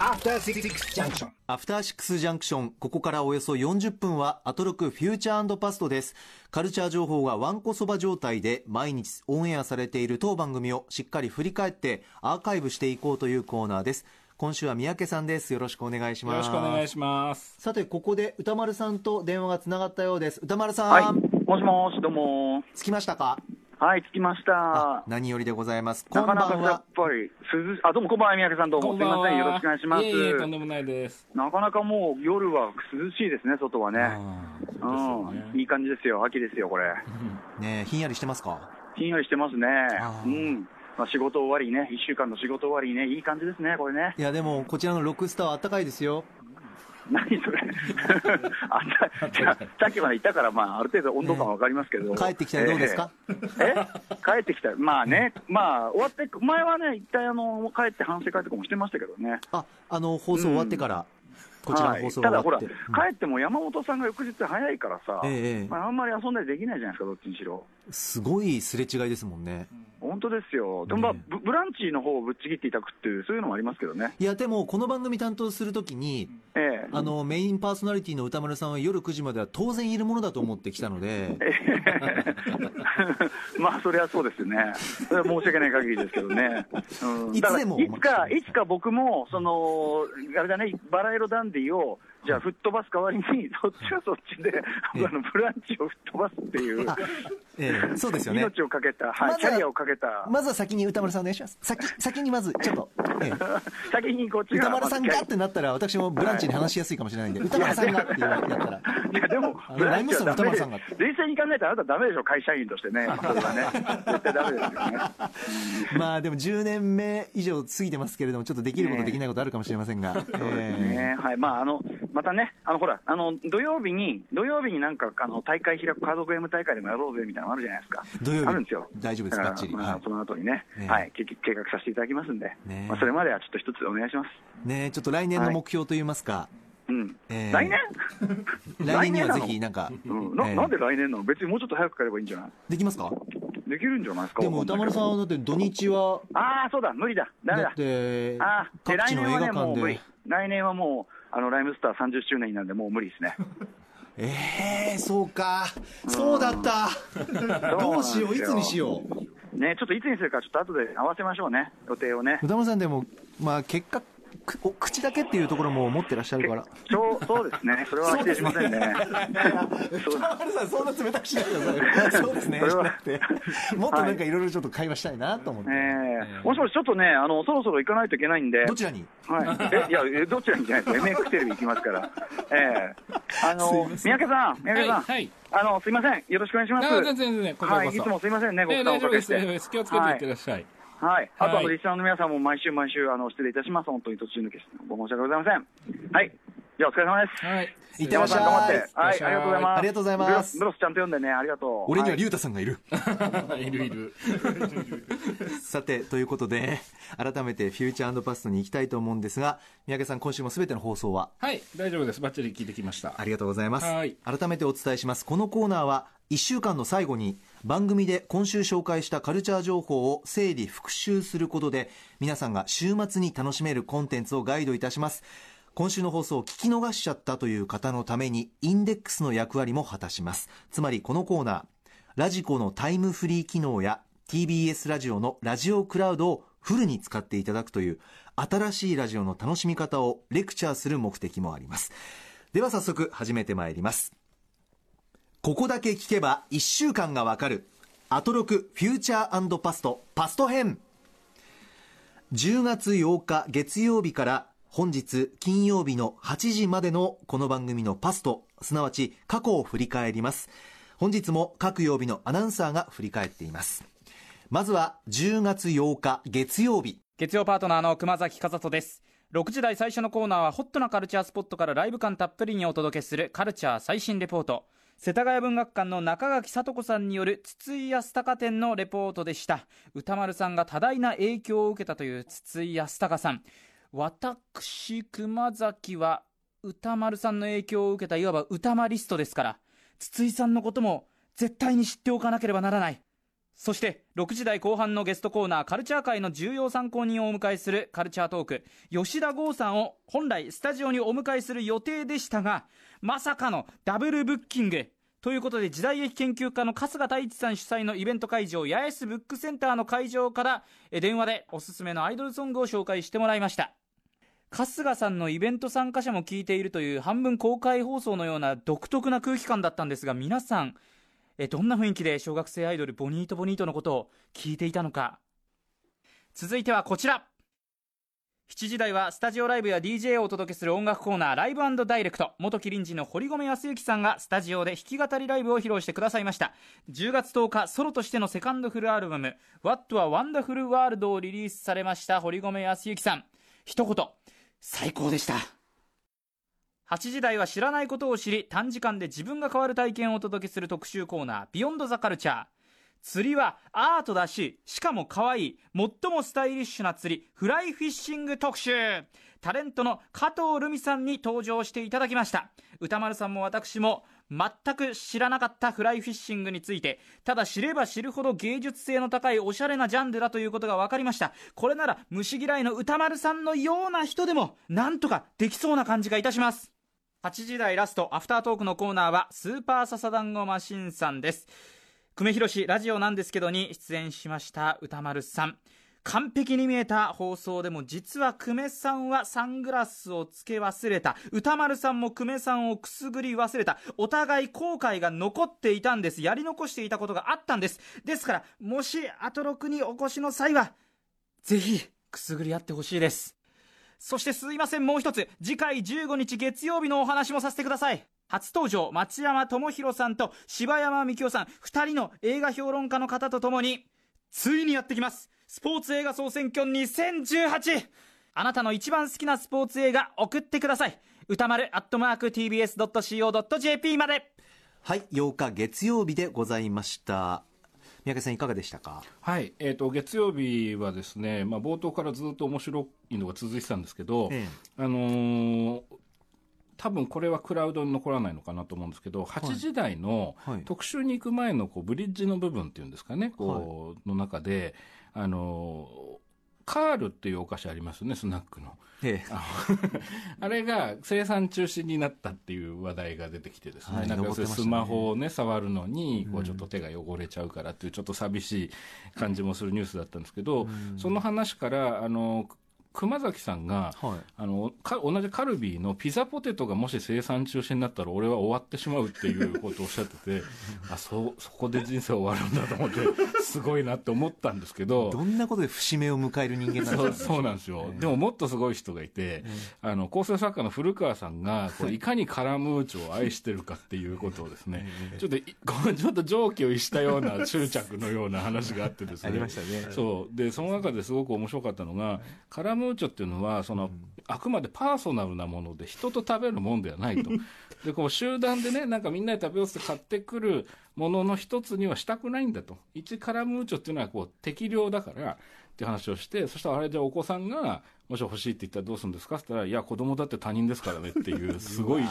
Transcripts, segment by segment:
アフターシックスジャンクションアフターシックスジャンクションここからおよそ40分はアトロクフューチャーパストです。カルチャー情報がわんこそば状態で毎日オンエアされている当番組をしっかり振り返ってアーカイブしていこうというコーナーです。今週は三宅さんです。よろしくお願いします。よろしくお願いします。さてここで歌丸さんと電話がつながったようです。歌丸さん、はい、もしもしどうも。着きましたか？はい、着きました。何よりでございます。なかなかやっぱり、涼あ、どうもこんばんは、三宅さんどうも。すみません、よろしくお願いします。いえいえ、とんでもないです。なかなかもう夜は涼しいですね、外はね。うん、いい感じですよ、秋ですよ、これ。ねひんやりしてますか？ひんやりしてますね。うん。まあ、仕事終わりね、1週間の仕事終わりね、いい感じですね、これね。いや、でも、こちらのロックスターはあったかいですよ。何それ。あさっきまで言ったから、まあ、ある程度温度感は分かりますけど、帰ってきたらどうですか、え帰ってきたまあね、まあ、終わって、前はね、一体あの帰って反省会とかもしてましたけどね。ああの放送終わってから、こちらの放送ただほら、帰っても山本さんが翌日早いからさ、まあ、あんまり遊んだりできないじゃないですか、どっちにしろ。すごいすれ違いですもんね。本当ですよ、でも、まあブ、ブランチの方をぶっちぎっていたくっていう、そういうのもありますけどね。いや、でも、この番組担当するときに、ええ、あのメインパーソナリティの歌丸さんは夜9時までは当然いるものだと思ってきたので、まあ、それはそうですよね、それは申し訳ない限りですけどね、うん、いつでもいつか、いつか僕も、そのあれだね、バラ色ダンディを、じゃあ、吹っ飛ばす代わりに、そっちはそっちで、あのブランチを吹っ飛ばすっていう、ええ、そうですよね命をかけた、はい、キャリアをかけた。まずは先に歌丸さん、お願いします。先先にまず、ちょっと、ええ、先にこっち歌丸さんがってなったら、私もブランチに話しやすいかもしれないんで、歌丸さんがってやったら。いや、でも、ライムスターの歌丸さんが。冷静に考えたら、あなただめでしょ、会社員としてね、それはね、絶対だめですよね。まあ、でも10年目以上過ぎてますけれども、ちょっとできること、できないことあるかもしれませんが。そうですね、はい、まあ、あの、またね、あの、ほら、あの、土曜日に、土曜日になんか、あの、大会開く、カードゲーム大会でもやろうぜみたいなのあるじゃないですか。土曜日。あるんですよ。大丈夫ですか、その後にね、はい、計画させていただきますんで、まあ、それまではちょっと一つお願いします。ねちょっと来年の目標といいますか、うん、えー、来年？来年にはぜひなんか、うん。な、なんで来年なの？別にもうちょっと早く帰ればいいんじゃない？できますか？できるんじゃないですか？でも歌丸さんはだって土日は？ああそうだ。無理だ。だめだ。ってあ各地の映画館で、来年はもうあのライムスター30周年になんでもう無理ですね。え えー、そうか、そうだった、どうしよう、いつにしよう。ね、ちょっといつにするか、ちょっと後で合わせましょうね、予定をね。歌丸さん、でも、まあ、結果、口だけっていうところも持ってらっしゃるから。そうそうですね。それは否定しませんね。そうさん、そんな冷たくしないでください。そうですね。それはもっとなんかいろいろちょっと会話したいなと思って。もしもし、ちょっとね、あの、そろそろ行かないといけないんで。どちらに？はい。え、いや、どちらに行けないです。MX テレビ行きますから。ええ。あの、三宅さん、三宅さん。はい。あの、すいません。よろしくお願いします。全然全然。はい。いつもすいませんね、ご負担をかけて。気をつけていってらっしゃい。はい、あと、リスナーの皆さんも毎週毎週あの失礼いたします、本当に途中抜けして、ご申し訳ございません。はい、じゃあお疲れ様です。はい。いってらっしゃい。頑張って。はい、ありがとうございます。ありがとうございます。ブロスちゃんと読んでね、ありがとう。俺には龍太さんがいる。いるいる。さて、ということで、改めてフューチャーパストに行きたいと思うんですが、三宅さん、今週もすべての放送は？はい、大丈夫です。バッチリ聞いてきました。ありがとうございます。はい。改めてお伝えします。このコーナーは、1週間の最後に番組で今週紹介したカルチャー情報を整理復習することで皆さんが週末に楽しめるコンテンツをガイドいたします。今週の放送を聞き逃しちゃったという方のためにインデックスの役割も果たします。つまりこのコーナーラジコのタイムフリー機能や TBS ラジオのラジオクラウドをフルに使っていただくという新しいラジオの楽しみ方をレクチャーする目的もあります。では早速始めてまいります。ここだけ聞けば1週間がわかる。アトロクフューチャーパストパスト編。10月8日月曜日から本日金曜日の8時までのこの番組のパスト。すなわち過去を振り返ります。本日も各曜日のアナウンサーが振り返っています。まずは10月8日月曜日。月曜パートナーの熊崎和人です。6時台最初のコーナーはホットなカルチャースポットからライブ感たっぷりにお届けするカルチャー最新レポート。世田谷文学館の中垣聡子さんによる筒井康隆展のレポートでした。歌丸さんが多大な影響を受けたという筒井康隆さん。私熊崎は歌丸さんの影響を受けたいわば歌丸リストですから筒井さんのことも絶対に知っておかなければならない。そして6時台後半のゲストコーナーカルチャー界の重要参考人をお迎えするカルチャートーク吉田剛さんを本来スタジオにお迎えする予定でしたがまさかのダブルブッキング。ということで時代劇研究家の春日太一さん主催のイベント会場八重洲ブックセンターの会場から電話でおすすめのアイドルソングを紹介してもらいました。春日さんのイベント参加者も聞いているという半分公開放送のような独特な空気感だったんですが皆さんえどんな雰囲気で小学生アイドルボニートボニートのことを聞いていたのか。続いてはこちら。7時台はスタジオライブや DJ をお届けする音楽コーナーライブダイレクト。元キリンジの堀込泰行さんがスタジオで弾き語りライブを披露してくださいました。10月10日ソロとしてのセカンドフルアルバム「What a Wonderful World」をリリースされました堀込泰行さん。一言。最高でした。8時台は知らないことを知り短時間で自分が変わる体験をお届けする特集コーナー「 Beyond the Culture 釣りはアートだししかも可愛い最もスタイリッシュな釣りフライフィッシング特集。タレントの加藤留美さんに登場していただきました。歌丸さんも私も全く知らなかったフライフィッシングについてただ知れば知るほど芸術性の高いおしゃれなジャンルだということが分かりました。これなら虫嫌いの歌丸さんのような人でもなんとかできそうな感じがいたします。8時台ラストアフタートークのコーナーはスーパーササダンゴマシンさんです。久米宏ラジオなんですけどに出演しました歌丸さん。完璧に見えた放送でも実は久米さんはサングラスをつけ忘れた。歌丸さんも久米さんをくすぐり忘れた。お互い後悔が残っていたんです。やり残していたことがあったんです。ですからもしアトロクにお越しの際はぜひくすぐり合ってほしいです。そしてすいませんもう一つ。次回15日月曜日のお話もさせてください。初登場松山智博さんと柴山幹夫さん。2人の映画評論家の方とともについにやってきます。スポーツ映画総選挙2018あなたの一番好きなスポーツ映画送ってください。歌丸アットマーク TBS.CO.JP まで。はい8日月曜日でございました。三宅さんいかがでしたか？はい、えー、と月曜日はですね、まあ、冒頭からずっと面白いのが続いてたんですけど、えあのー多分これはクラウドに残らないのかなと思うんですけど、8時台のはい。特集に行く前のこうブリッジの部分っていうんですかね、こうの中で、あのーカールっていうお菓子ありますよね、スナックの。ええ。あれが生産中止になったっていう話題が出てきてですね、はいなんかスマホをね、触るのに、こうちょっと手が汚れちゃうからっていう、ちょっと寂しい感じもするニュースだったんですけど、その話から、あの、熊崎さんが、はい。あのか同じカルビーのピザポテトがもし生産中止になったら俺は終わってしまうっていうことをおっしゃってて あそうそこで人生終わるんだと思ってすごいなって思ったんですけど。どんなことで節目を迎える人間なんですか？そうなんですよ、でももっとすごい人がいて、あの構成作家の古川さんがい。かにカラムーチョを愛してるかっていうことをですね、ちょっとちょっと常軌を逸したような 執着のような話があってですね。ありましたね。そう。でその中ですごく面白かったのが、カラムーチョっていうのはその、あくまでパーソナルなもので人と食べるもんではないと。でこう集団でねなんかみんなで食べようって買ってくるものの一つにはしたくないんだと。1カラムーチョっていうのはこう適量だからっていう話をしてそしたらあれじゃあお子さんがもし欲しいって言ったらどうするんですか？って言ったらいや子供だって他人ですからねっていう すごい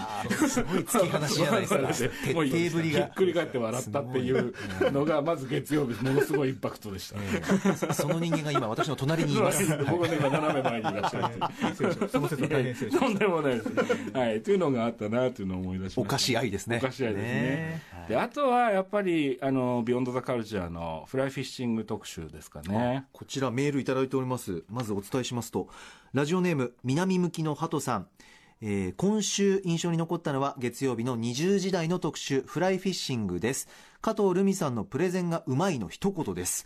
すごい突き放しじゃないですか。徹底ぶりが。ひっくり返って笑ったっていうのがまず月曜日ものすごいインパクトでした。ええ。その人間が今私の隣にいます。僕ね今斜め前にいらっしゃるその説は大変失礼しまとんでもないです。はい、というのがあったなというのを思い出しました。お菓子愛ですね。お菓子愛ですね。ねで、あとはやっぱり、あの、ビヨンドザカルチャーのフライフィッシング特集ですかね。こちらメールいただいております。まずお伝えしますとラジオネーム南向きの鳩さん。えー今週印象に残ったのは月曜日の20時台の特集フライフィッシングです。加藤留美さんのプレゼンがうまいの一言です、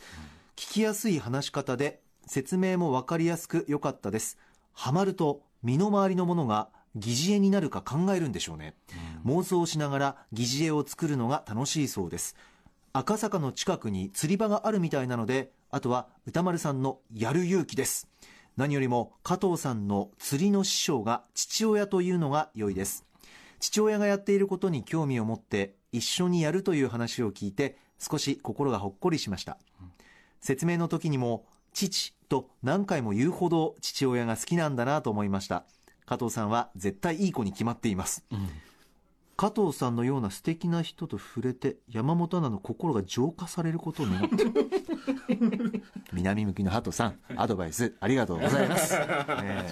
聞きやすい話し方で説明も分かりやすく良かったです。ハマると身の回りのものが疑似絵になるか考えるんでしょうね、妄想しながら疑似絵を作るのが楽しいそうです。赤坂の近くに釣り場があるみたいなのであとは歌丸さんのやる勇気です何よりも加藤さんの釣りの師匠が父親というのが良いです。父親がやっていることに興味を持って一緒にやるという話を聞いて少し心がほっこりしました。説明の時にも父と何回も言うほど父親が好きなんだなと思いました。加藤さんは絶対いい子に決まっています。加藤さんのような素敵な人と触れて山本アナの心が浄化されることを願って。南向きの鳩さんアドバイスありがとうございます、え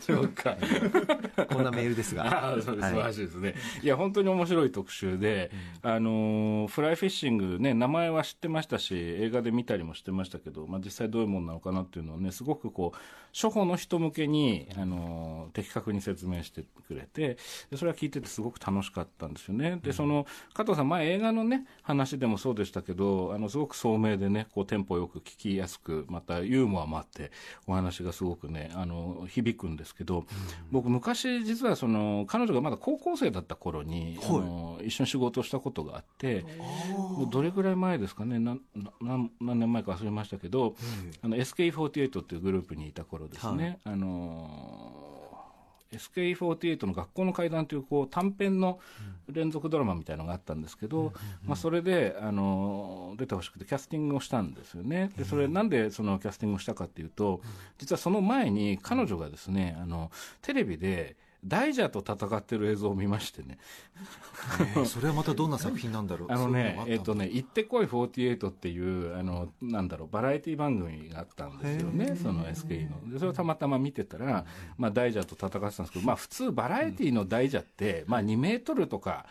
そうかーこんなメールですが。ああそうです、はい。素晴らしいですね。いや、本当に面白い特集で、あのーフライフィッシングね、名前は知ってましたし、映画で見たりもしてましたけど、まあ、実際どういうものなのかなっていうのをね、すごくこう、初歩の人向けに、あのー的確に説明してくれて、でそれは聞いててすごく楽しかったんですよね。で、その、加藤さん、前映画のね、話でもそうでしたけど、あの、すごく聡明でね、こう、テンポよく聞きやすく、またユーモアもあって、お話がすごくね、あの、響くんですけど、僕、昔、実はその、彼女がまだ高校生だった頃に、あの一緒に仕事をしたことがあって、もうどれぐらい前ですかね、なな何何年前か忘れましたけど、あの SK48 っていうグループにいた頃ですね、あの SK48 の学校の階段というこう短編の連続ドラマみたいのがあったんですけど、まあ、それであの出てほしくてキャスティングをしたんですよね。でそれなんでそのキャスティングをしたかっていうと実はその前に彼女がですねあのテレビで大蛇と戦ってる映像を見ましてね。えーそれはまたどんな作品なんだろう？あのねえっとね「行ってこい48」っていうあのなんだろうバラエティ番組があったんですよねその SKE の。でそれをたまたま見てたら、まあ、大蛇と戦ってたんですけど、まあ、普通バラエティの大蛇って、まあ、2メートルとか、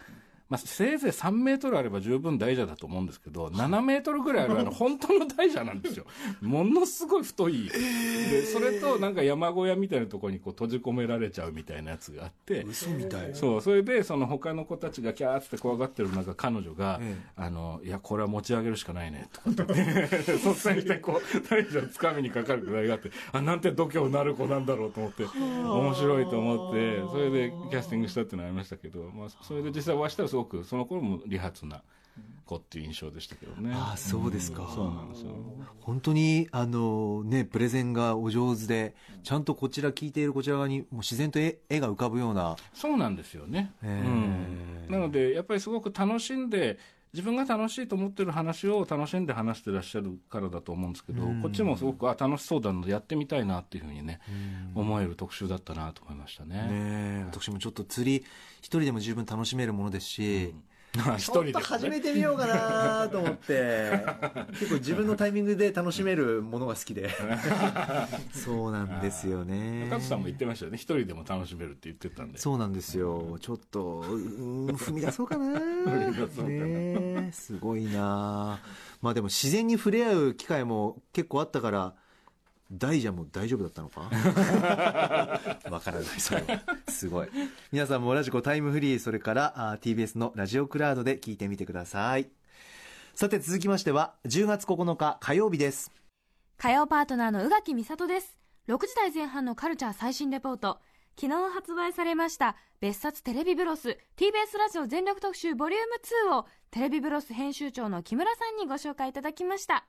まあ、せいぜい3メートルあれば十分大蛇だと思うんですけど7メートルぐらいあるあの本当の大蛇なんですよ。ものすごい太い、でそれとなんか山小屋みたいなところにこう閉じ込められちゃうみたいなやつがあって。嘘みたい。そうそれでその他の子たちがキャーって怖がってる中彼女が、えあの「いやこれは持ち上げるしかないね」とかって。率先してこう大蛇をつかみにかかるくらいがあってあなんて度胸なる子なんだろうと思って面白いと思ってそれでキャスティングしたっていうのはありましたけど、まあ、それで実際お会いしたらすごくその頃も利発な子っていう印象でしたけどね。ああそうですか、そうなんですよ。本当にあのねプレゼンがお上手でちゃんとこちら聞いているこちら側にもう自然と絵絵が浮かぶような。そうなんですよね、へー。うん、なのでやっぱりすごく楽しんで自分が楽しいと思ってる話を楽しんで話してらっしゃるからだと思うんですけど、こっちもすごくあ楽しそうだのでやってみたいなっていうふうにね、思える特集だったなと思いましたね。ねえ。私もちょっと釣り一人でも十分楽しめるものですし、一人でもね始めてみようかなと思って。結構自分のタイミングで楽しめるものが好きで。そうなんですよね。加藤さんも言ってましたよね。一人でも楽しめるって言ってたんで。そうなんですよ。ちょっとう踏み出そうかな踏み出そうかな。ねえすごいなまあでも自然に触れ合う機会も結構あったから大蛇も大丈夫だったのか？わからないそれは。すごい。皆さんもラジコタイムフリーそれからあー TBS のラジオクラウドで聞いてみてください。さて続きましては10月9日火曜日です。火曜パートナーの宇垣美里です。6時台前半のカルチャー最新レポート。昨日発売されました別冊テレビブロス。TBS ラジオ全力特集ボリューム2をテレビブロス編集長の木村さんにご紹介いただきました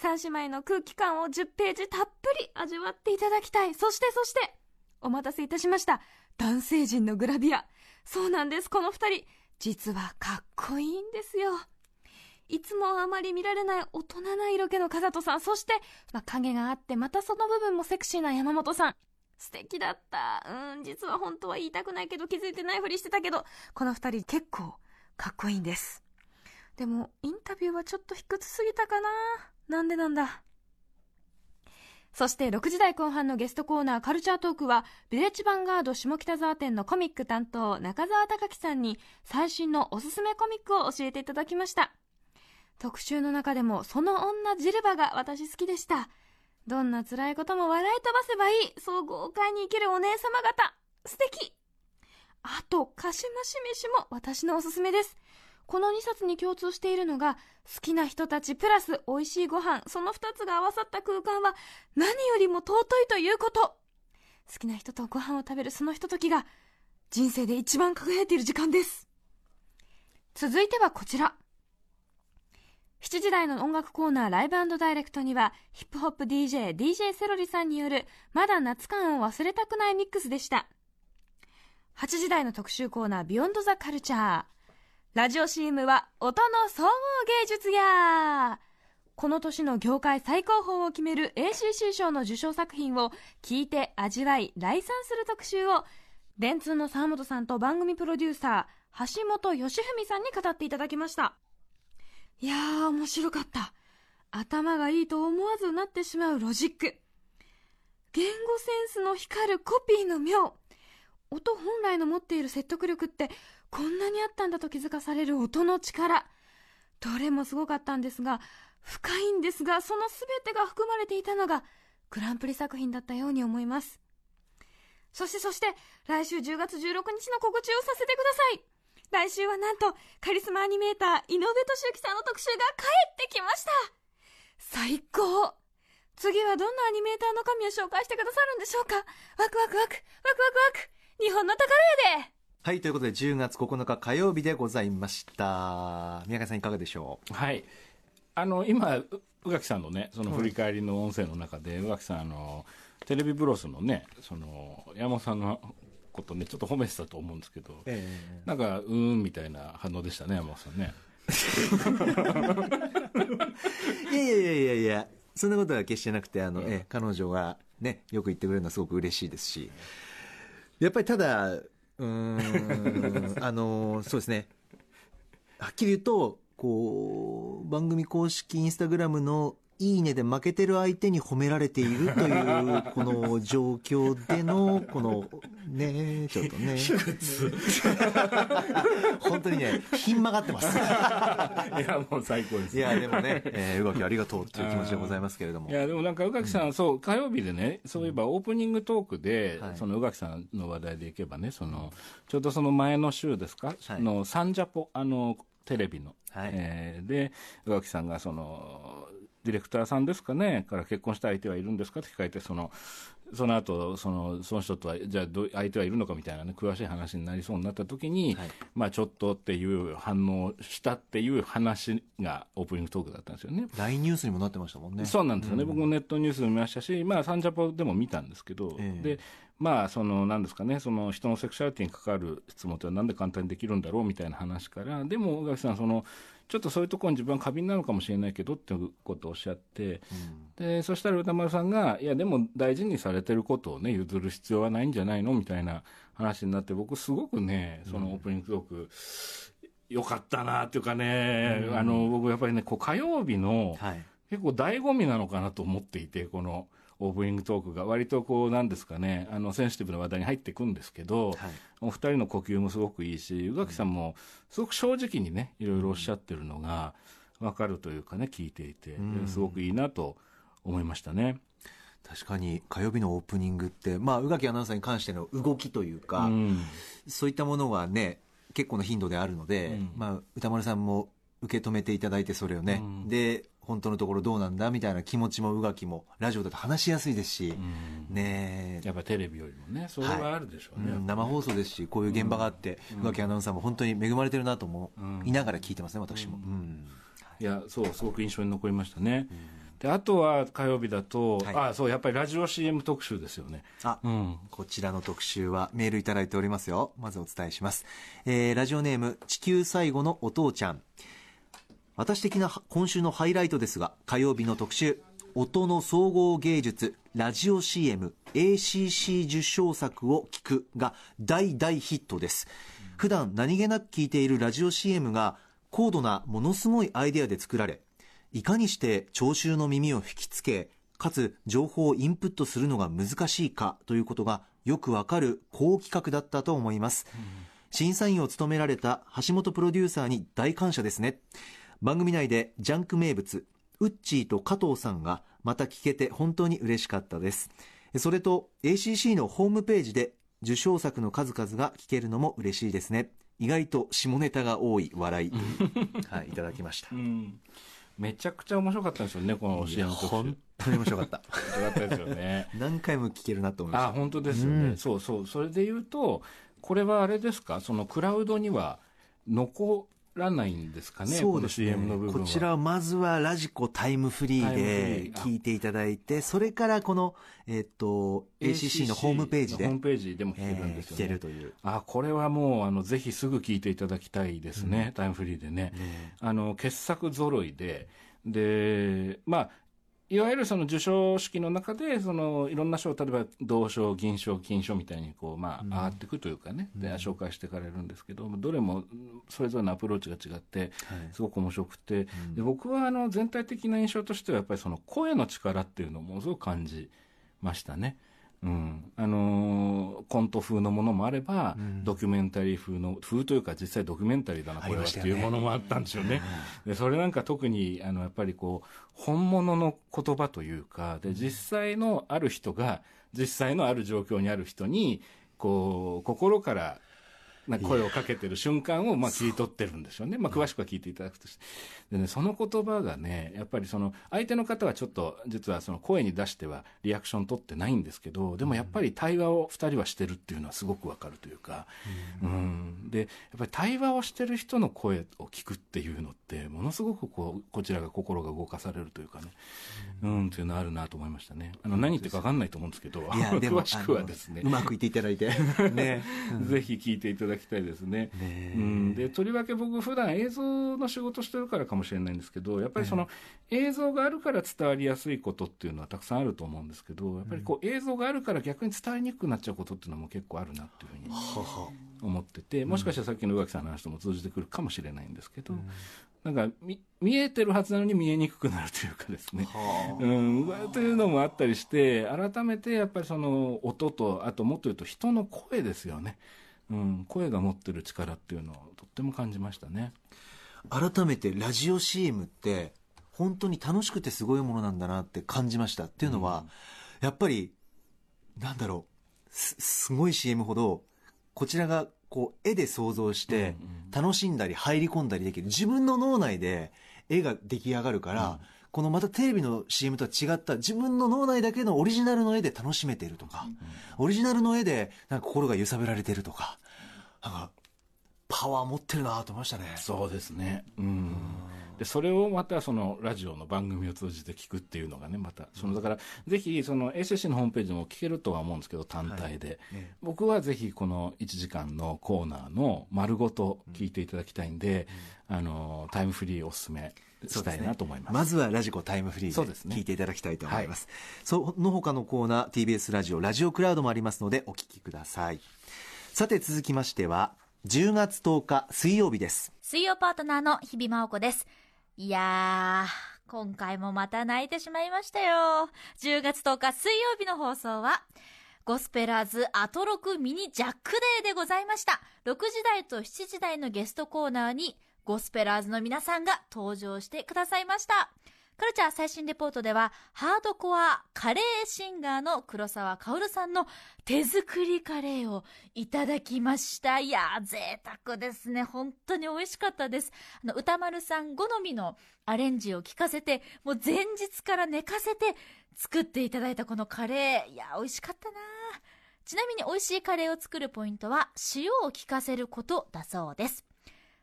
三姉妹の空気感を10ページたっぷり味わっていただきたい。そしてそしてお待たせいたしました。男性陣のグラビア。そうなんです。この2人。実はかっこいいんですよ。いつもあまり見られない大人な色気の風人さん、そして、まあ、影があって、またその部分もセクシーな山本さん。素敵だった。うん、実は本当は言いたくないけど気づいてないふりしてたけど、この二人結構かっこいいんです。でも、インタビューはちょっと卑屈すぎたかな。なんでなんだ？そして6時台後半のゲストコーナーカルチャートークはビレッジヴァンガード下北沢店のコミック担当中澤隆樹さんに最新のおすすめコミックを教えていただきました。特集の中でもその女ジルバが私好きでした。どんな辛いことも笑い飛ばせばいい。そう豪快に生きるお姉様方。素敵あと、かしまし飯も私のおすすめです。この2冊に共通しているのが、好きな人たちプラス美味しいご飯、その2つが合わさった空間は何よりも尊いということ。好きな人とご飯を食べるそのひとときが、人生で一番輝いている時間です。続いてはこちら。7時台の音楽コーナーライブダイレクトにはヒップホップ DJ、DJ セロリさんによるまだ夏感を忘れたくないミックスでした。8時台の特集コーナービヨンドザカルチャー。ラジオ CM は音の総合芸術や。この年の業界最高峰を決める ACC 賞の受賞作品を聞いて味わい来賛する特集を電通の沢本さんと番組プロデューサー橋本義文さんに語っていただきました。いやー面白かった。頭がいいと思わずなってしまうロジック。言語センスの光るコピーの妙。音本来の持っている説得力ってこんなにあったんだと気づかされる音の力。どれもすごかったんですが深いんですがその全てが含まれていたのがグランプリ作品だったように思います。そしてそして来週10月16日の告知をさせてください。来週はなんとカリスマアニメーター井上俊之さんの特集が帰ってきました。最高。次はどんなアニメーターの神を紹介してくださるんでしょうか。ワクワクワク。ワクワクワク。日本の宝屋で。はいということで10月9日火曜日でございました。宮川さんいかがでしょう？はい。あの今う宇垣さんのねその振り返りの音声の中で、宇垣さんあのテレビブロスのねその山本さんのことねちょっと褒めてたと思うんですけど、えなんかうーんみたいな反応でしたね山本さんね。いやいやいやいやいやそんなことは決してなくてあの、ええ彼女がねよく言ってくれるのはすごく嬉しいですしやっぱりただうん。あのそうですね。はっきり言うとこう番組公式インスタグラムのいいねで負けてる相手に褒められているというこの状況での このねちょっとね。本当にねひん曲がってます。いやもう最高です。いやでもね、えー、動きありがとうという気持ちでございますけれども。いやでもなんか宇垣さん、そう火曜日でねそういえばオープニングトークで、はい。その宇垣さんの話題でいけばねそのちょうどその前の週ですか、はい。のサンジャポあのテレビの、はい。えーで宇垣さんがそのディレクターさんですかねから結婚した相手はいるんですかって聞かれてそのその後そのその人とはじゃあどう相手はいるのかみたいなね詳しい話になりそうになった時に、はい。まあちょっとっていう反応をしたっていう話がオープニングトークだったんですよね。LINE ニュースにもなってましたもんね。そうなんですよね、僕もネットニュースで見ましたし、まあ、サンジャポでも見たんですけど、ええ。でまあ、そのなんですかね、その人のセクシャリティに関わる質問ってなんで簡単にできるんだろうみたいな話から、でも、宇垣さんその、ちょっとそういうところに自分は過敏なのかもしれないけどっていうことをおっしゃって、でそしたら歌丸さんが、いや、でも大事にされてることをね、譲る必要はないんじゃないのみたいな話になって、僕、すごくね、そのオープニングトーク、よかったなっていうかね、あの僕、やっぱりね、こう火曜日の、はい。結構醍醐味なのかなと思っていてこのオープニングトークが割とこうなんですかねあのセンシティブな話題に入っていくんですけど、はい。お二人の呼吸もすごくいいし宇垣さんもすごく正直にねいろいろおっしゃってるのが分かるというかね聞いていて、ん。すごくいいなと思いましたね。確かに火曜日のオープニングってまあ宇垣アナウンサーに関しての動きというか、うん。そういったものがね結構な頻度であるので、うん。まあ、歌丸さんも受け止めていただいてそれをね、うん。で本当のところどうなんだみたいな気持ちも宇垣もラジオだと話しやすいですし、うん。ねやっぱテレビよりもねそれはあるでしょうね、うん生放送ですしこういう現場があって、宇垣アナウンサーも本当に恵まれてるなと思うん。いながら聞いてますね私も、うん。いやそうすごく印象に残りましたね、であとは火曜日だと、はい。あそうやっぱりラジオ CM 特集ですよね。あうんこちらの特集はメールいただいておりますよ。まずお伝えします。えーラジオネーム、地球最後のお父ちゃん。私的な今週のハイライトですが、火曜日の特集、音の総合芸術、ラジオ CM、ACC 受賞作を聞くが大大ヒットです。普段何気なく聞いているラジオ CM が高度なものすごいアイデアで作られ、いかにして聴衆の耳を引きつけ、かつ情報をインプットするのが難しいかということがよくわかる好企画だったと思います。審査員を務められた橋本プロデューサーに大感謝ですね。番組内でジャンク名物、ウッチーと加藤さんがまた聞けて本当に嬉しかったです。それと ACC のホームページで受賞作の数々が聞けるのも嬉しいですね。意外と下ネタが多い笑い。はい、いただきましたう。んめちゃくちゃ面白かったんですよね、この CM 特集。本当に面白かった。面白かったですよね。何回も聞けるなと思いましあ、た。本当ですよね。うんそうそう。それで言うと、これはあれですか、そのクラウドには残らないんですかね、そうですねこの CM の部分は。こちらはまずはラジコタイムフリーで聞いていただいて、それからこの、えっと、ACC のホームページで、ホームページでも聞けるんえー聞ですよね。けるという。あこれはもうあのぜひすぐ聞いていただきたいですね、タイムフリーでね。あの傑作揃いで、でまあいわゆるその授賞式の中で、そのいろんな賞、例えば銅賞、銀賞、金賞みたいにこう、まあ、上がっていくというかね、で、紹介していかれるんですけど、どれもそれぞれのアプローチが違って、すごく面白くて、で僕はあの全体的な印象としては、やっぱりその声の力っていうのをものすごく感じましたね。うん、あのーコント風のものもあれば、ドキュメンタリー風の風というか実際ドキュメンタリーだなこれはっていうものもあったんですよね。でそれなんか特にあのやっぱりこう本物の言葉というかで実際のある人が実際のある状況にある人にこう心からな声をかけてる瞬間をまあ切り取ってるんですよね。まあ詳しくは聞いていただくとして。でね、その言葉がね、やっぱりその相手の方はちょっと実はその声に出してはリアクション取ってないんですけど、でもやっぱり対話を二人はしてるっていうのはすごくわかるというか、うん。で、やっぱり対話をしてる人の声を聞くっていうのって、ものすごくこう、こちらが心が動かされるというかね、うん、っていうのはあるなと思いましたね。あの、何言ってるかわかんないと思うんですけど、詳しくはですねうまく言っていただいて ねぜひ聞いていただきたいですね。ねうん、でとりわけ僕普段映像の仕事してるからかもしれないんですけどやっぱりその映像があるから伝わりやすいことっていうのはたくさんあると思うんですけどやっぱりこう映像があるから逆に伝わりにくくなっちゃうことっていうのも結構あるなっていうふうに思っててもしかしたらさっきの宇垣さんの話とも通じてくるかもしれないんですけど、なんかみ見えてるはずなのに見えにくくなるというかですね。うん、というのもあったりして改めてやっぱりその音とあともっと言うと人の声ですよね、うん、声が持ってる力っていうのをとっても感じましたね。改めてラジオ CM って本当に楽しくてすごいものなんだなって感じましたっていうのは、やっぱりなんだろうすすごい CM ほどこちらがこう絵で想像して楽しんだり入り込んだりできる。自分の脳内で絵が出来上がるから、このまたテレビの CM とは違った自分の脳内だけのオリジナルの絵で楽しめてるとか、オリジナルの絵でなんか心が揺さぶられてるとかなんかパワー持ってるなと思いましたね。そうですね。うん。でそれをまたそのラジオの番組を通じて聞くっていうのがねまたそのだからぜひその ACC のホームページでも聞けるとは思うんですけど単体で、ね僕はぜひこの1時間のコーナーの丸ごと聞い。ていただきたいんで、あのタイムフリーおすすめしたいなと思いますまずはラジコタイムフリーでそうですね聞いていただきたいと思います。その他のコーナー、TBS ラジオ、ラジオクラウドもありますのでお聞きください。さて続きましては、10月10日水曜日です。水曜パートナーの日々真央子です。いやー、今回もまた泣いてしまいましたよ。10月10日水曜日の放送は、ゴスペラーズアトロクミニジャックデーでございました。6時台と7時台のゲストコーナーに、ゴスペラーズの皆さんが登場してくださいました。カルチャー最新レポートでは、ハードコアカレーシンガーの黒沢薫さんの手作りカレーをいただきました。いやー、贅沢ですね。本当に美味しかったです。あの、歌丸さん好みのアレンジを聞かせて、もう前日から寝かせて作っていただいたこのカレー。いやー、美味しかったなちなみに美味しいカレーを作るポイントは、塩を効かせることだそうです。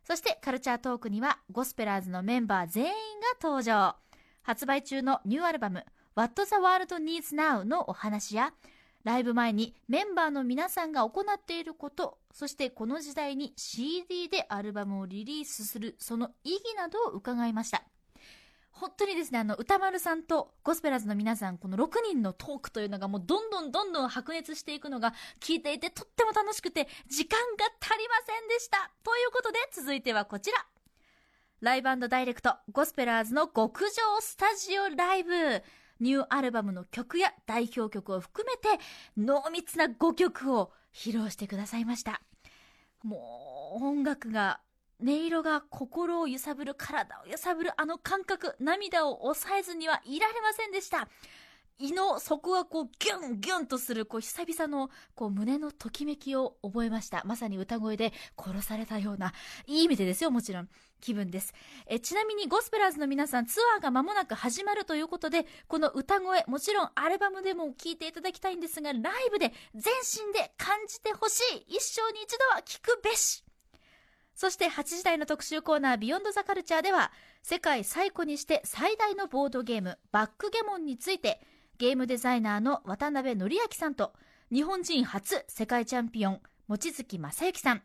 そしてカルチャートークにはゴスペラーズのメンバー全員が登場。発売中のニューアルバム What the World Needs Now のお話やライブ前にメンバーの皆さんが行っていること、そしてこの時代に CD でアルバムをリリースするその意義などを伺いました。本当にですね、あの、歌丸さんとゴスペラーズの皆さん、この6人のトークというのがもうどんどんどんどん白熱していくのが聞いていてとっても楽しくて、時間が足りませんでした。ということで、続いてはこちら。ライブダイレクト、ゴスペラーズの極上スタジオライブ。ニューアルバムの曲や代表曲を含めて、濃密な5曲を披露してくださいました。もう、音楽が、音色が心を揺さぶる、体を揺さぶるあの感覚、涙を抑えずにはいられませんでした。胃の底がこうギュンギュンとするこう久々のこう胸のときめきを覚えました。まさに歌声で殺されたような、いい意味でですよ、もちろん。気分です。えちなみにゴスペラーズの皆さんツアーが間もなく始まるということで、この歌声、もちろんアルバムでも聴いていただきたいんですが、ライブで全身で感じてほしい。一生に一度は聴くべし。そして8時台の特集コーナービヨンドザカルチャーでは、世界最古にして最大のボードゲーム、バックゲモンについて、ゲームデザイナーの渡辺則明さんと、日本人初世界チャンピオン、望月正幸さん、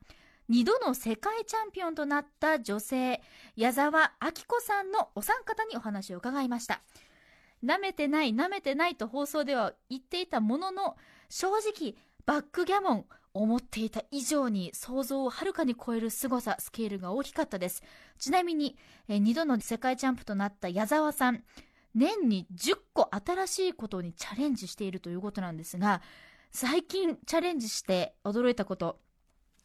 2度の世界チャンピオンとなった女性、矢沢明子さんのお三方にお話を伺いました。舐めてない舐めてないと放送では言っていたものの正直バックギャモン思っていた以上に想像をはるかに超える凄さスケールが大きかったです。ちなみに、え2度の世界チャンプとなった矢沢さん年に10個新しいことにチャレンジしているということなんですが最近チャレンジして驚いたこと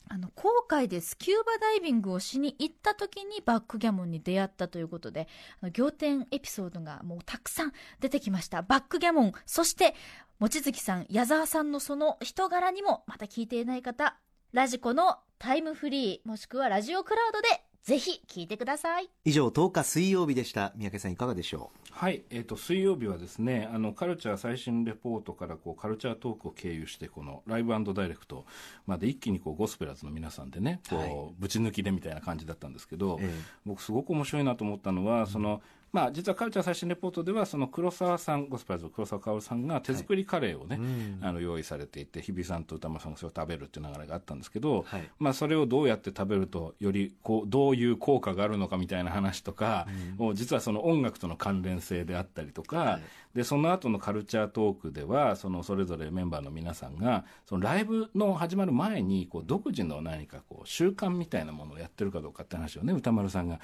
あの航海でスキューバダイビングをしに行った時にバックギャモンに出会ったということであの仰天エピソードがもうたくさん出てきました。バックギャモンそして望月さん矢沢さんのその人柄にもまた聞いていない方ラジコのタイムフリーもしくはラジオクラウドでぜひ聞いてください。以上10日水曜日でした。三宅さんいかがでしょはい、えー、と水曜日はですねあのカルチャー最新レポートからこうカルチャートークを経由してこのライブダイレクトまで一気にこうゴスペラーズの皆さんでねこう、はい。ぶち抜きでみたいな感じだったんですけど、う、え。僕すごく面白いなと思ったのは、そのまあ、実はカルチャー最新レポートではその黒沢さんゴスペラーズの黒沢薫さんが手作りカレーをね、うん。あの用意されていて日比さんと歌丸さんがそれを食べるっていう流れがあったんですけど、はい。まあ、それをどうやって食べるとよりこうどういう効果があるのかみたいな話とか、もう実はその音楽との関連性であったりとか、はいでその後のカルチャートークではそのそれぞれメンバーの皆さんがそのライブの始まる前にこう独自の何かこう習慣みたいなものをやってるかどうかって話をね歌丸さんが。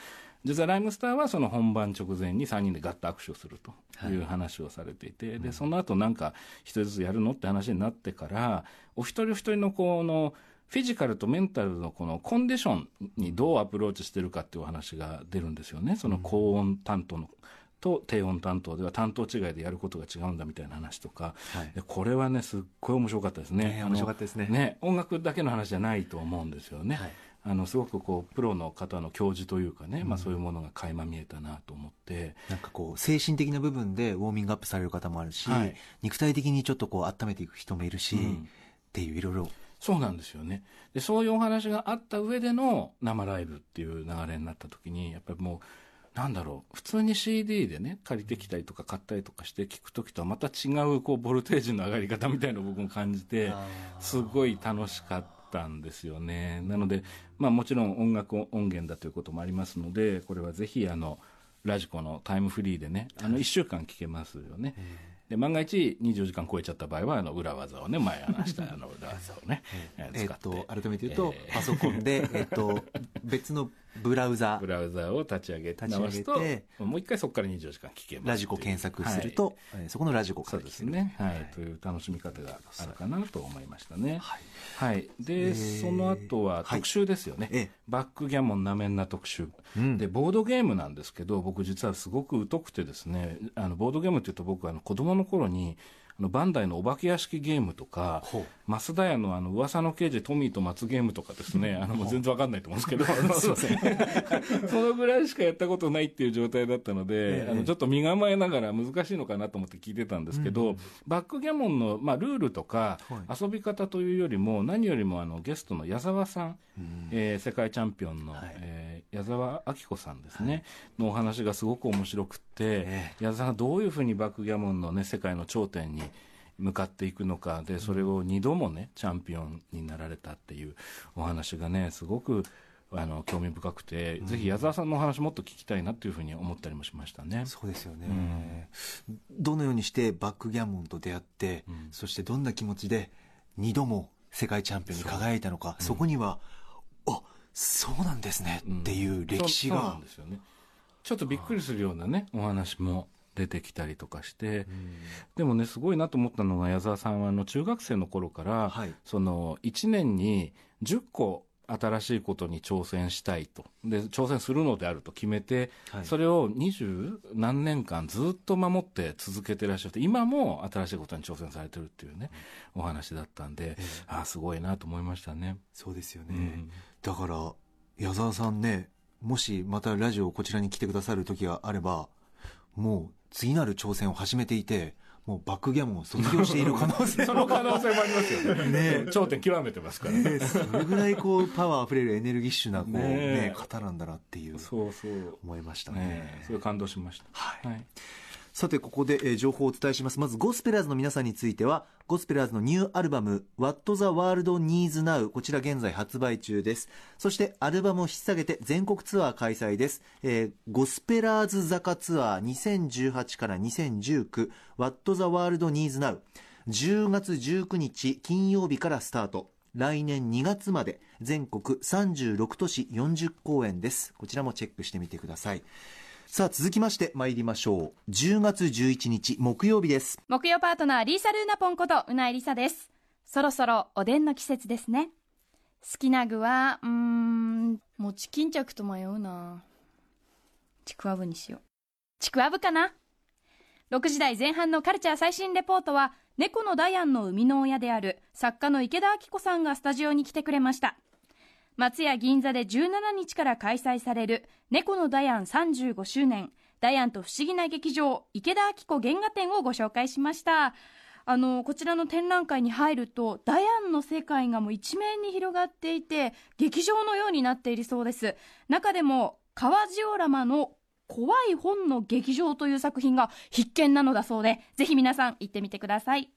実はライムスターはその本番直前に3人でガッと握手をするとい。う話をされていて、でその後なんか一人ずつやるのって話になってからお一人お一人のこのフィジカルとメンタルのこのコンディションにどうアプローチしてるかっていうお話が出るんですよね。その高音担当のと低音担当では担当違いでやることが違うんだみたいな話とか、はい。でこれはねすっごい面白かったですね。ねあの面白かったですね。ね音楽だけの話じゃないと思うんですよね。はい。あのすごくこうプロの方の教授というかね、まあ、そういうものが垣間見えたなと思って、なんかこう精神的な部分でウォーミングアップされる方もあるし、はい。肉体的にちょっとこう温めていく人もいるし、うん。っていういろいろそうなんですよね。でそういうお話があった上での生ライブっていう流れになった時にやっぱりもうなんだろう普通に CD でね借りてきたりとか買ったりとかして聞く時とはまた違うこうボルテージの上がり方みたいなのを僕も感じてすごい楽しかったんですよね。なので、まあ、もちろん音楽音源だということもありますのでこれはぜひあのラジコのタイムフリーでねあの1週間聞けますよね。で万が一24時間超えちゃった場合はあの裏技をね前話したあの裏技をね、使って、と改めて言うと、えー。パソコンで、えっと別のブラウザ。ブラウザを立ち上げて立ち上げて直すともう一回そこから24時間聞けますラジコ検索すると、えーそこのラジコかそうですら聞ける。ね、はい。という楽しみ方があるかなと思いましたね。はい。はい、で、えーその後は特集ですよね、ええ。バックギャモンなめんな特集、うん。でボードゲームなんですけど僕実はすごく疎くてですねあのボードゲームっていうと僕あの子供の頃にあのバンダイのお化け屋敷ゲームとか増田屋のあの噂の刑事トミーと松ゲームとかですね。あのもう全然わかんないと思うんですけど。そのぐらいしかやったことないっていう状態だったので、ええ。あのちょっと身構えながら難しいのかなと思って聞いてたんですけど、バックギャモンの、まあ、ルールとかは遊び方というよりも何よりもあのゲストの矢沢さん、えー世界チャンピオンの、はい。えー矢沢明子さんですね、のお話がすごく面白くって、え矢沢がどういうふうにバックギャモンの、ね、世界の頂点に向かっていくのか。でそれを2度もねチャンピオンになられたっていうお話がねすごくあの興味深くて、ぜひ矢沢さんのお話もっと聞きたいなというふうに思ったりもしましたね。そうですよね、どのようにしてバックギャモンと出会って、ん。そしてどんな気持ちで2度も世界チャンピオンに輝いたのか。そ,、こにはあそうなんですね、うんっていう歴史が。んですよね。ちょっとびっくりするようなねお話も出てきたりとかして、でもねすごいなと思ったのが矢沢さんはあの中学生の頃から、はい。その1年に10個新しいことに挑戦したいと。で挑戦するのであると決めて、はい。それを二十何年間ずっと守って続けてらっしゃって今も新しいことに挑戦されてるっていうねお話だったんで、ああすごいなと思いましたね。そうですよね、うん。だから矢沢さんねもしまたラジオこちらに来てくださる時があればもう次なる挑戦を始めていてもうバックギャモンを卒業している可能性その可能性もありますよね。ね頂点極めてますからね。ねそれぐらいこうパワーあふれるエネルギッシュなこう、ねね方なんだなっていうそうそう。思いましたねねそれ感動しました。はいはい。さてここで、えー情報をお伝えします。まずゴスペラーズの皆さんについてはゴスペラーズのニューアルバム「What the World Needs Now」こちら現在発売中です。そしてアルバムを引っ提げて全国ツアー開催です、えーゴスペラーズ坂ツアー2018から2019「What the World Needs Now」10月19日金曜日からスタート。来年2月まで全国36都市40公演です。こちらもチェックしてみてください。さあ続きまして参りましょう。10月11日木曜日です。木曜パートナーリーサルーナポンことうないりさです。そろそろおでんの季節ですね。好きな具はうーん餅巾着と迷うな。ちくわぶにしよう。ちくわぶかな。6時台前半のカルチャー最新レポートは猫のダヤンの生みの親である作家の池田明子さんがスタジオに来てくれました。松屋銀座で17日から開催される猫のダヤン35周年ダヤンと不思議な劇場池田明子原画展をご紹介しました。あのこちらの展覧会に入るとダヤンの世界がもう一面に広がっていて劇場のようになっているそうです。中でも川ジオラマの怖い本の劇場という作品が必見なのだそうでぜひ皆さん行ってみてください。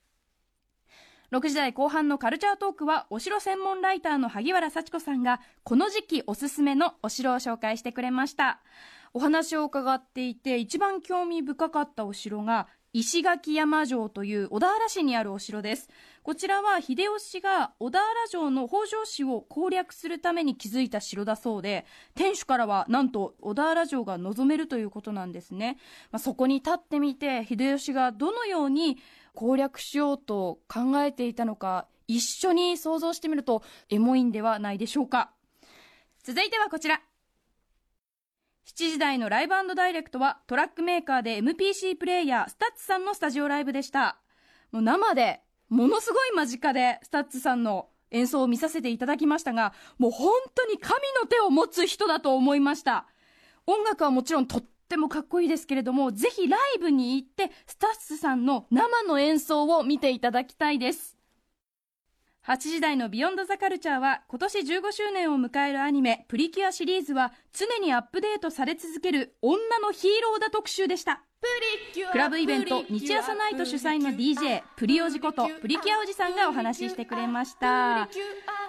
6時台後半のカルチャートークはお城専門ライターの萩原幸子さんがこの時期おすすめのお城を紹介してくれました。お話を伺っていて一番興味深かったお城が石垣山城という小田原市にあるお城です。こちらは秀吉が小田原城の北条氏を攻略するために築いた城だそうで天守からはなんと小田原城が望めるということなんですね、まあ、そこに立ってみて秀吉がどのように攻略しようと考えていたのか一緒に想像してみるとエモいんではないでしょうか。続いてはこちら。7時台のライブダイレクトはトラックメーカーで MPC プレイヤー STUTS さんのスタジオライブでした。もう生でものすごい間近で STUTS さんの演奏を見させていただきましたがもう本当に神の手を持つ人だと思いました。音楽はもちろんとってもかっこいいですけれどもぜひライブに行って STUTS さんの生の演奏を見ていただきたいです。8時台のビヨンドザカルチャーは今年15周年を迎えるアニメプリキュアシリーズは常にアップデートされ続ける女のヒーローだ特集でした。クラブイベント日朝ナイト主催の DJ プリオジことプリキュアおじさんがお話ししてくれました。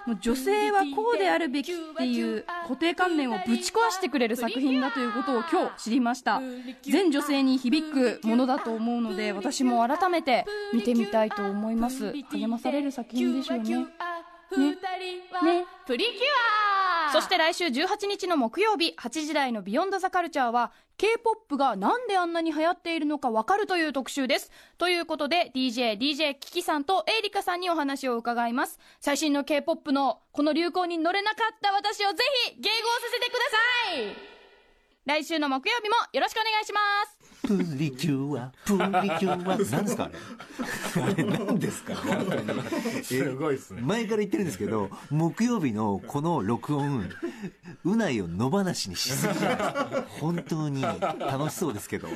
もう女性はこうであるべきっていう固定観念をぶち壊してくれる作品だということを今日知りました。全女性に響くものだと思うので私も改めて見てみたいと思います。励まされる作品でしょうね。ね。ね。プリキュアそして来週18日の木曜日8時台のビヨンドザカルチャーは K-POP がなんであんなに流行っているのかわかるという特集です。ということで DJ、DJ キキさんとエイリカさんにお話を伺います。最新の K-POP のこの流行に乗れなかった私をぜひ迎合させてください来週の木曜日もよろしくお願いしますプリキュアプリキュア。何ですかあれ？あれ何ですかすごいですね。前から言ってるんですけど木曜日のこの録音うないを野放しにしすぎじゃないですか本当に楽しそうですけど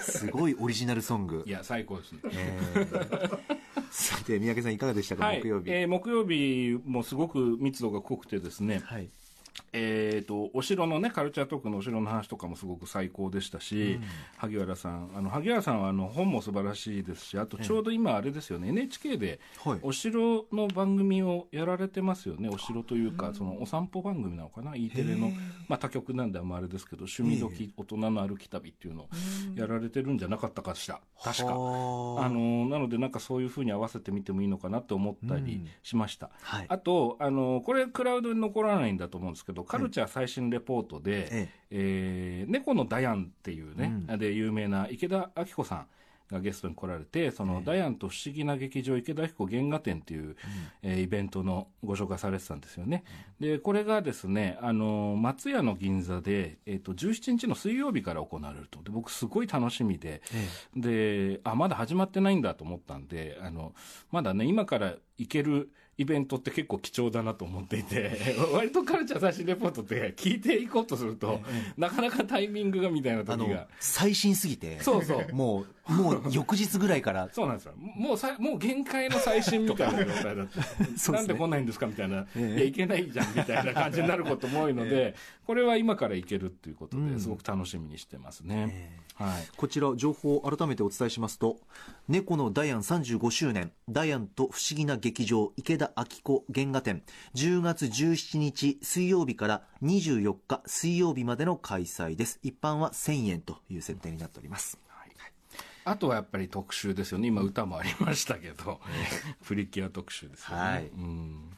すごいオリジナルソング。いや最高ですね。えー。さて三宅さんいかがでしたか、はい。木曜日、えー木曜日もすごく密度が濃くてですね、はいえー、とお城のねカルチャートークのお城の話とかもすごく最高でしたし、萩原さんあの萩原さんはあの本も素晴らしいですしあとちょうど今あれですよね、NHK ではい。お城の番組をやられてますよねお城というかそのお散歩番組なのかな E テレの、まあ、他局なんであんまあれですけど趣味時大人の歩き旅っていうのをやられてるんじゃなかったかしら確か。はあのなのでなんかそういうふうに合わせてみてもいいのかなと思ったりしました、はい。あとあのこれクラウドに残らないんだと思うんですけどカルチャー最新レポートで、ええ。ー猫のダヤンっていうね、で有名な池田明子さんがゲストに来られてその、ダヤンと不思議な劇場池田明子原画展っていう、えーイベントのご紹介されてたんですよね、でこれがですねあの松屋の銀座で、えー、と17日の水曜日から行われると。で僕すごい楽しみで、であまだ始まってないんだと思ったんであのまだね今から行けるイベントって結構貴重だなと思っていて、割とカルチャー最新レポートって聞いていこうとすると、なかなかタイミングがみたいな時が。最新すぎてそうそう。もうもう翌日ぐらいから そうなんですよ。もうさ、もう限界の最新みたいな状態だって。そうですねなんで来ないんですかみたいな、ええいや、いけないじゃんみたいな感じになることも多いので、これは今からいけるっていうことうんで、すごく楽しみにしてますね。はい。こちら情報を改めてお伝えしますと猫のダイアン35周年ダイアンと不思議な劇場池田明子原画展10月17日水曜日から24日水曜日までの開催です一般は1000円という設定になっておりますあとはやっぱり特集ですよね。今歌もありましたけど、プリキュア特集ですよね。はいうん。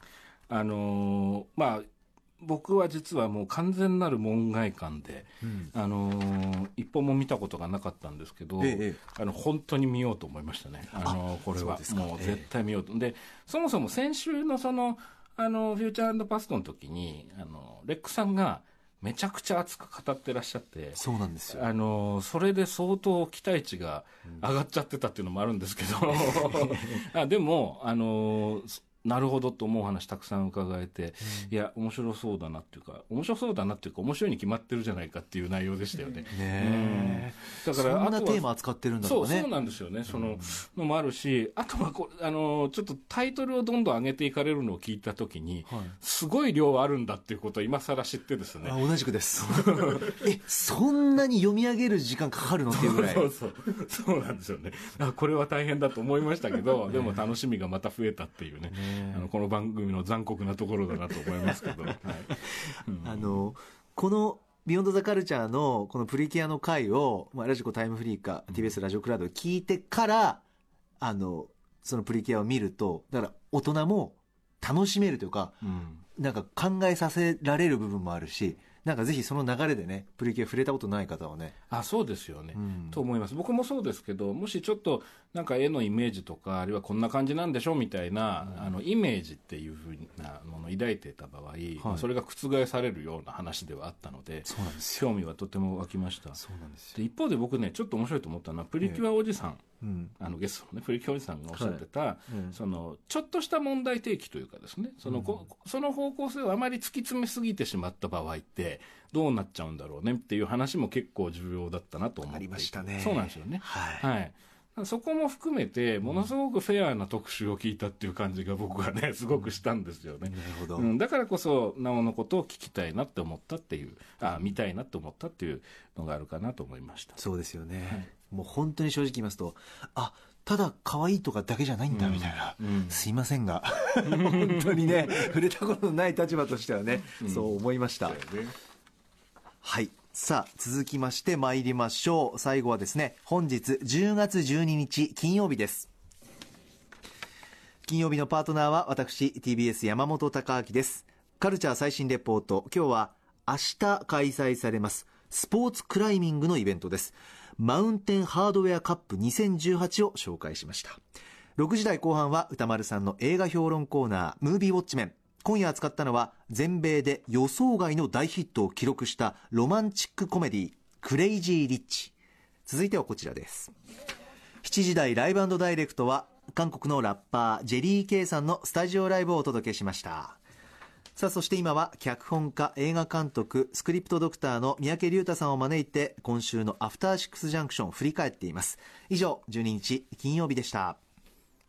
あのーまあ、僕は実はもう完全なる門外観で、あのー一本も見たことがなかったんですけど、ええあの本当に見ようと思いましたね、あのこれは。もう絶対見ようと、でそもそも先週のそのあのフューチャーパストの時にあのレックさんがめちゃくちゃ熱く語ってらっしゃって。そうなんですよ。あのそれで相当期待値が上がっちゃってたっていうのもあるんですけど、あでもあのなるほどと思う話たくさん伺えて、いや面白そうだなっていうか面白そうだなっていうか面白いに決まってるじゃないかっていう内容でしたよね。ねうんだからそんなテーマ扱ってるんだそう、そうなんですよね。そののもあるし、あとはこあの、ちょっとタイトルをどんどん上げていかれるのを聞いたときに、はいすごい量あるんだっていうことを今更知ってですねあ。同じくです えそんなに読み上げる時間かかるのっていうぐらい そうそう。そうなんですよね。あこれは大変だと思いましたけど、でも楽しみがまた増えたっていうね。あのこの番組の残酷なところだなと思いますけど。はい。うん。あのこのビヨンドザカルチャーのこのプリキュアの回を、まあ、ラジコタイムフリーか TBS ラジオクラウドで聞いてから、あの、そのプリキュアを見ると、だから大人も楽しめるというか、うん。なんか考えさせられる部分もあるし、なんかぜひその流れでね、プリキュア触れたことない方はね、あそうですよね、うん。と思います。僕もそうですけどもしちょっとなんか絵のイメージとかあるいはこんな感じなんでしょみたいな、あのイメージっていうふうなものを抱いていた場合、まあそれが覆されるような話ではあったのでそうなんです興味はとても湧きました。そうなんですよ。で一方で僕ねちょっと面白いと思ったのはプリキュアおじさん、うん。あのゲストのねプリキュアおじさんがおっしゃってた、うんそのちょっとした問題提起というかですねその,こ、その方向性をあまり突き詰めすぎてしまった場合ってどうなっちゃうんだろうねっていう話も結構重要だったなと思って。ありましたね。そうなんですよね。はい。はいそこも含めてものすごくフェアな特集を聞いたっていう感じが僕はね すごくしたんですよね、なるほど。うん、だからこそなおのことを聞きたいなって思ったっていうあ見たいなって思ったっていうのがあるかなと思いましたそうですよね。もう本当に正直言いますと、あ、ただ可愛いとかだけじゃないんだみたいな。うんすいませんが、本当にね、触れたことのない立場としてはね、そう思いました。はい。さあ、続きまして参りましょう。最後はですね、本日10月12日金曜日です。金曜日のパートナーは私、TBS 山本貴明です。カルチャー最新レポート、今日は明日開催されます、スポーツクライミングのイベントです。マウンテンハードウェアカップ2018を紹介しました。6時台後半は歌丸さんの映画評論コーナー、ムービーウォッチメン。今夜扱ったのは全米で予想外の大ヒットを記録したロマンチックコメディクレイジー・リッチ。続いてはこちらです。7時台ライブダイレクトは韓国のラッパージェリー・ケイさんのスタジオライブをお届けしました。さあそして今は脚本家映画監督スクリプトドクターの三宅龍太さんを招いて今週のアフターシックスジャンクションを振り返っています。以上12日金曜日でした。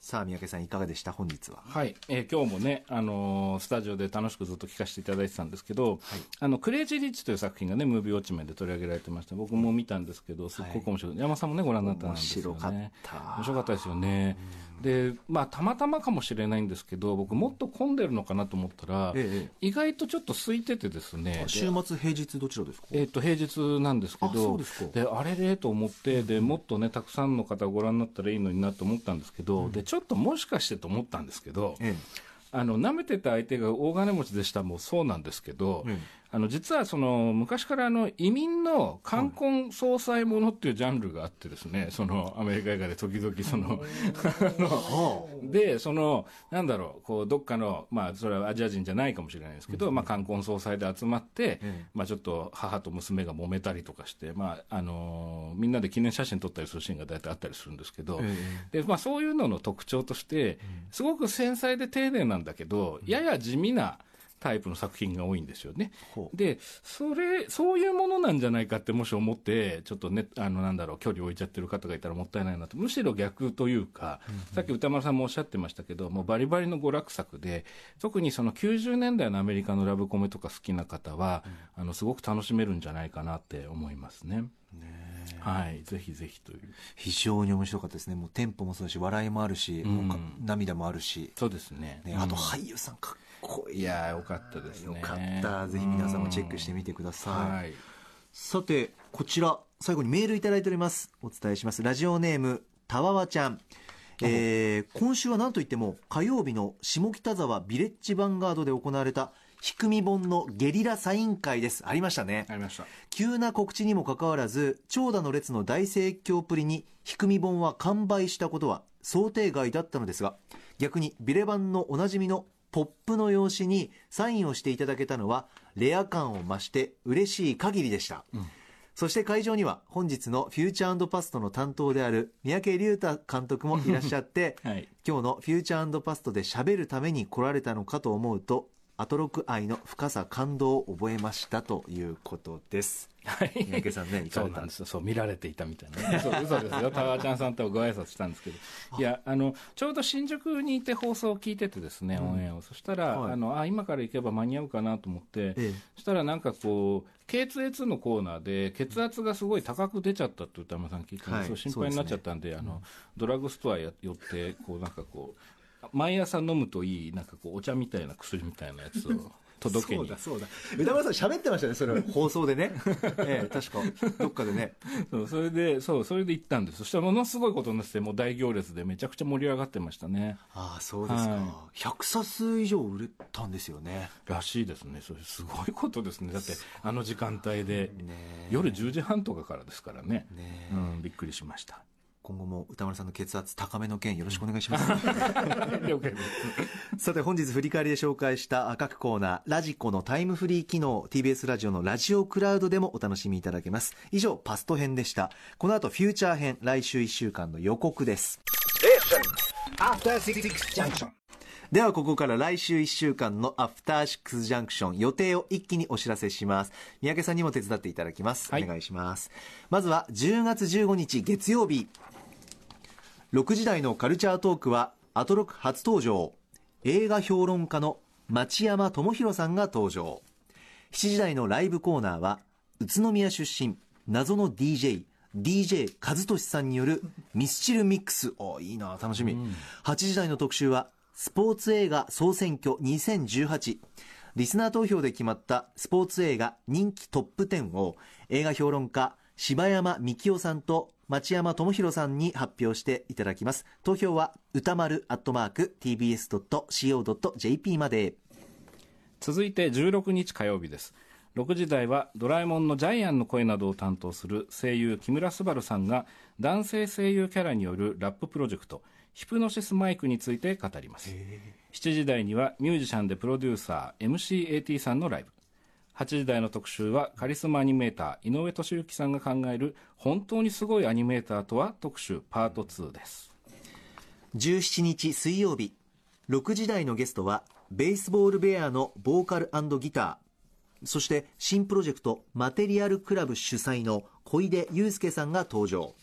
さあ三宅さんいかがでした？本日ははい、えー今日もね、あのースタジオで楽しくずっと聞かせていただいてたんですけど、あのクレイジー・リッチという作品がね、ムービーウォッチメンで取り上げられてました。僕も見たんですけど、すっごく面白い。山さんもね、ご覧になったんですよね。面白かった面白かったですよね。で、まあ、たまたまかもしれないんですけど、僕もっと混んでるのかなと思ったら、え意外とちょっと空いててですね。で週末平日どちらですか？えっと平日なんですけあそどうですか。であれれと思ってでもっとねたくさんの方ご覧になったらいいのになと思ったんですけど、でちょっともしかしてと思ったんですけど、えあの舐めてた相手が大金持ちでしたもそうなんですけど、えあの実はその昔からあの移民の冠婚葬祭ものっていうジャンルがあってですね、そのアメリカ映画で時々そ の、で、その、なんだろう、こう、どっかの、まあ、それはアジア人じゃないかもしれないですけど、まあ、冠婚葬祭で集まって、まあ、ちょっと母と娘が揉めたりとかして、まあ、あのみんなで記念写真撮ったりするシーンが大体あったりするんですけど、で、まあ、そういうのの特徴として、すごく繊細で丁寧なんだけど、やや地味な、タイプの作品が多いんですよね。で、それ、そういうものなんじゃないかってもし思って、ちょっとね、あの、なんだろう、距離を置いちゃってる方がいたらもったいないなと。むしろ逆というか、さっき歌丸さんもおっしゃってましたけど、もうバリバリの娯楽作で、特にその90年代のアメリカのラブコメとか好きな方は、あの、すごく楽しめるんじゃないかなって思いますね。はい。ぜひぜひという。非常に面白かったですねもうテンポもそうだし笑いもあるし、うん涙もあるし、そうですね。ね、あと俳優さんかっこいやー、よかったですね。よかった。ぜひ皆さんもチェックしてみてください、はい。さてこちら最後にメールいただいております。お伝えします。ラジオネームたわわちゃん。えー今週は何といっても火曜日の下北沢ビレッジヴァンガードで行われたひくみ本のゲリラサイン会です。ありましたね。ありました。急な告知にもかかわらず長蛇の列の大盛況っぷりにひくみ本は完売したことは想定外だったのですが逆にビレバンのおなじみのポップの用紙にサインをしていただけたのはレア感を増して嬉しい限りでした、そして会場には本日のフューチャーパストの担当である三宅龍太監督もいらっしゃって、はい。今日のフューチャーパストで喋るために来られたのかと思うとアトロク愛の深さ感動を覚えましたということですはい。三宅さんねそうなんですよ。そう、見られていたみたいなね。そう、嘘ですよ。タワーちゃんさんとご挨拶したんですけど。いや、あの、ちょうど新宿にいて放送を聞いててですね、オンエアを。そしたら、はいあの、あ、今から行けば間に合うかなと思って、ええそしたらなんかこう、K2A2 のコーナーで、血圧がすごい高く出ちゃったって歌山さん聞いたんで、はいそう心配になっちゃったんで、あの、ドラッグストアや寄って、こう、なんかこう、毎朝飲むといい、なんかこう、お茶みたいな薬みたいなやつを届けに。そうだ歌丸さん喋ってましたねそれ 放送でね ええ確かどっかでねそう、それで、そう、それで行ったんです。そしたらものすごいことになってて、もう大行列でめちゃくちゃ盛り上がってましたね。ああそうですか、は100冊以上売れたんですよねらしいですね。それすごいことですね。だって、あの時間帯で、夜10時半とかからですからね。ねえうん、びっくりしました。今後も歌丸さんの血圧高めの件よろしくお願いします。さて本日振り返りで紹介した各コーナーラジコのタイムフリー機能 TBS ラジオのラジオクラウドでもお楽しみいただけます。以上パスト編でした。この後フューチャー編来週1週間の予告ですではここから来週1週間のアフターシックスジャンクション予定を一気にお知らせします。三宅さんにも手伝っていただきます、はい。お願いします。まずは10月15日月曜日。6時台のカルチャートークはアトロク初登場。映画評論家の町山智博さんが登場。7時台のライブコーナーは宇都宮出身謎の DJ DJ 和俊さんによるミスチルミックス。おいいな楽しみ、8時台の特集はスポーツ映画総選挙2018リスナー投票で決まったスポーツ映画人気トップ10を映画評論家柴山幹夫さんと町山智博さんに発表していただきます。投票は歌丸アットマーク tbs.co.jp まで。続いて16日火曜日です。6時台はドラえもんのジャイアンの声などを担当する声優木村昴さんが男性声優キャラによるラッププロジェクトヒプノシスマイクについて語ります。7時台にはミュージシャンでプロデューサー MCAT さんのライブ。8時台の特集はカリスマアニメーター井上俊之さんが考える本当にすごいアニメーターとは特集パート2です。17日水曜日6時台のゲストはベースボールベアのボーカルギターそして新プロジェクトマテリアルクラブ主催の小出祐介さんが登場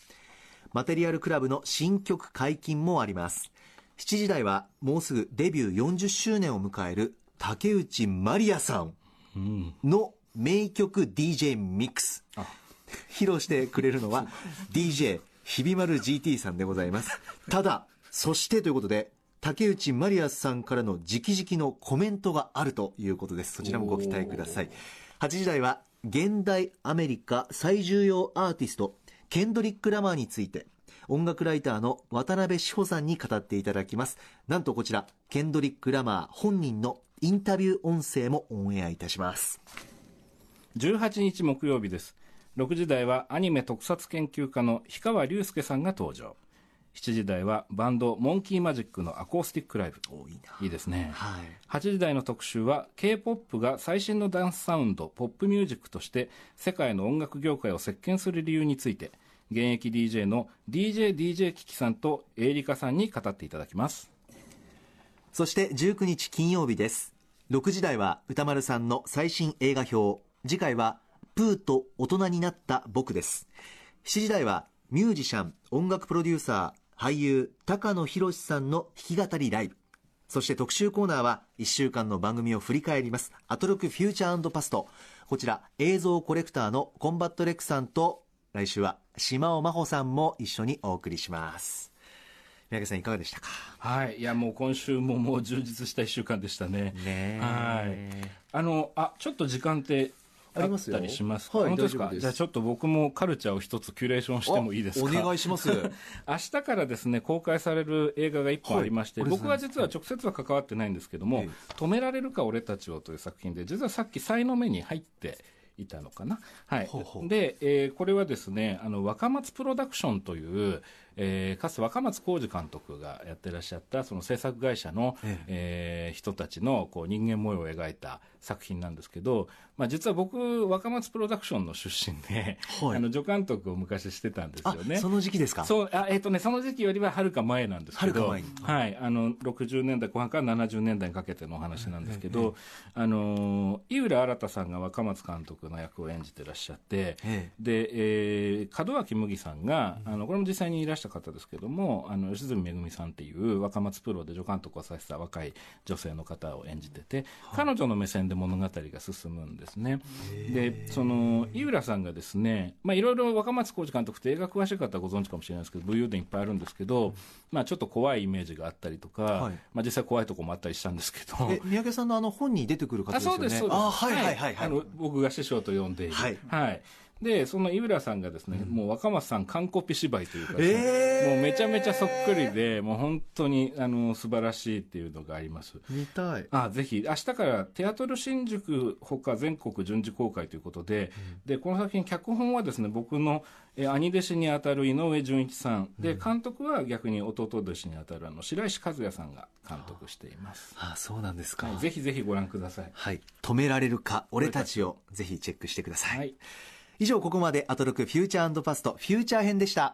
マテリアルクラブの新曲解禁もあります。7時台はもうすぐデビュー40周年を迎える竹内まりやさんの名曲 DJ ミックス。披露してくれるのは DJ ひびまる GT さんでございます。ただそしてということで竹内まりやさんからの直々のコメントがあるということです。そちらもご期待ください。8時台は現代アメリカ最重要アーティストケンドリック・ラマーについて音楽ライターの渡辺志保さんに語っていただきます。なんとこちらケンドリック・ラマー本人のインタビュー音声もオンエアいたします。18日木曜日です。6時台はアニメ特撮研究家の氷川隆介さんが登場。7時台はバンドモンキーマジックのアコースティックライブ。おいいな。いいですね。はい。8時台の特集は K-POP が最新のダンスサウンドポップミュージックとして世界の音楽業界を席巻する理由について現役 DJ の DJDJ キキさんとエイリカさんに語っていただきます。そして19日金曜日です。6時台は宇多丸さんの最新映画評。次回はプーと大人になった僕です。7時台はミュージシャン音楽プロデューサー俳優高野寛さんの弾き語りライブ。そして特集コーナーは1週間の番組を振り返ります。アトロク Future Past。こちら映像コレクターのコンバット REC さんと来週はしまおまほさんも一緒にお送りします。三宅さんいかがでしたか？はい。いやもう今週ももう充実した1週間でしたね。ねはい。あのあちょっと時間ってありますよ。たりしますはい本当ですか？じゃあちょっと僕もカルチャーを一つキュレーションしてもいいです。かお願いします。明日からですね公開される映画が1本ありまして、はい。僕は実は直接は関わってないんですけどもえ「止められるか俺たちを」という作品で実はさっき才の目に入っていたのかな、はい。ほうほう。で、えーこれはですねあの若松プロダクションという、えーかつて若松浩二監督がやってらっしゃったその制作会社の、ええ。ー人たちのこう人間模様を描いた作品なんですけど、まあ、実は僕若松プロダクションの出身で、はい。あの助監督を昔してたんですあよね。その時期ですか？そうあ、えっとね、その時期よりははるか前なんですけど、はい、あの60年代後半から70年代にかけてのお話なんですけど、あの井浦新さんが若松監督の役を演じてらっしゃって、えで、えー門脇麦さんが、あのこれも実際にいらした方ですけども、あの吉住めぐみさんっていう若松プロで助監督をさせた若い女性の方を演じてて、彼女の目線で物語が進むんですね。で、その井浦さんがですね、まあいろいろ若松浩二監督って映画詳しい方はご存知かもしれないですけど、武勇伝いっぱいあるんですけど、まあちょっと怖いイメージがあったりとか、はい。まあ実際怖いところもあったりしたんですけど、え三宅さんのあの本に出てくる方あですよね。そうですそうです。あはいはいはいはい。あの僕が師匠と呼んでいる。はいでその井浦さんがですね、もう若松さん完コピ芝居というかですね、えー。もうめちゃめちゃそっくりでもう本当にあの素晴らしいっていうのがあります。見たい。あぜひ。明日からテアトル新宿ほか全国順次公開ということで,、でこの作品脚本はですね僕のえ兄弟子にあたる井上純一さん。で監督は逆に弟弟子にあたるあの白石和也さんが監督しています、あそうなんですか。はい、ぜひぜひご覧ください。はい。止められるか俺たちをぜひチェックしてください、はい以上ここまでアトロクフューチャーパストフューチャー編でした。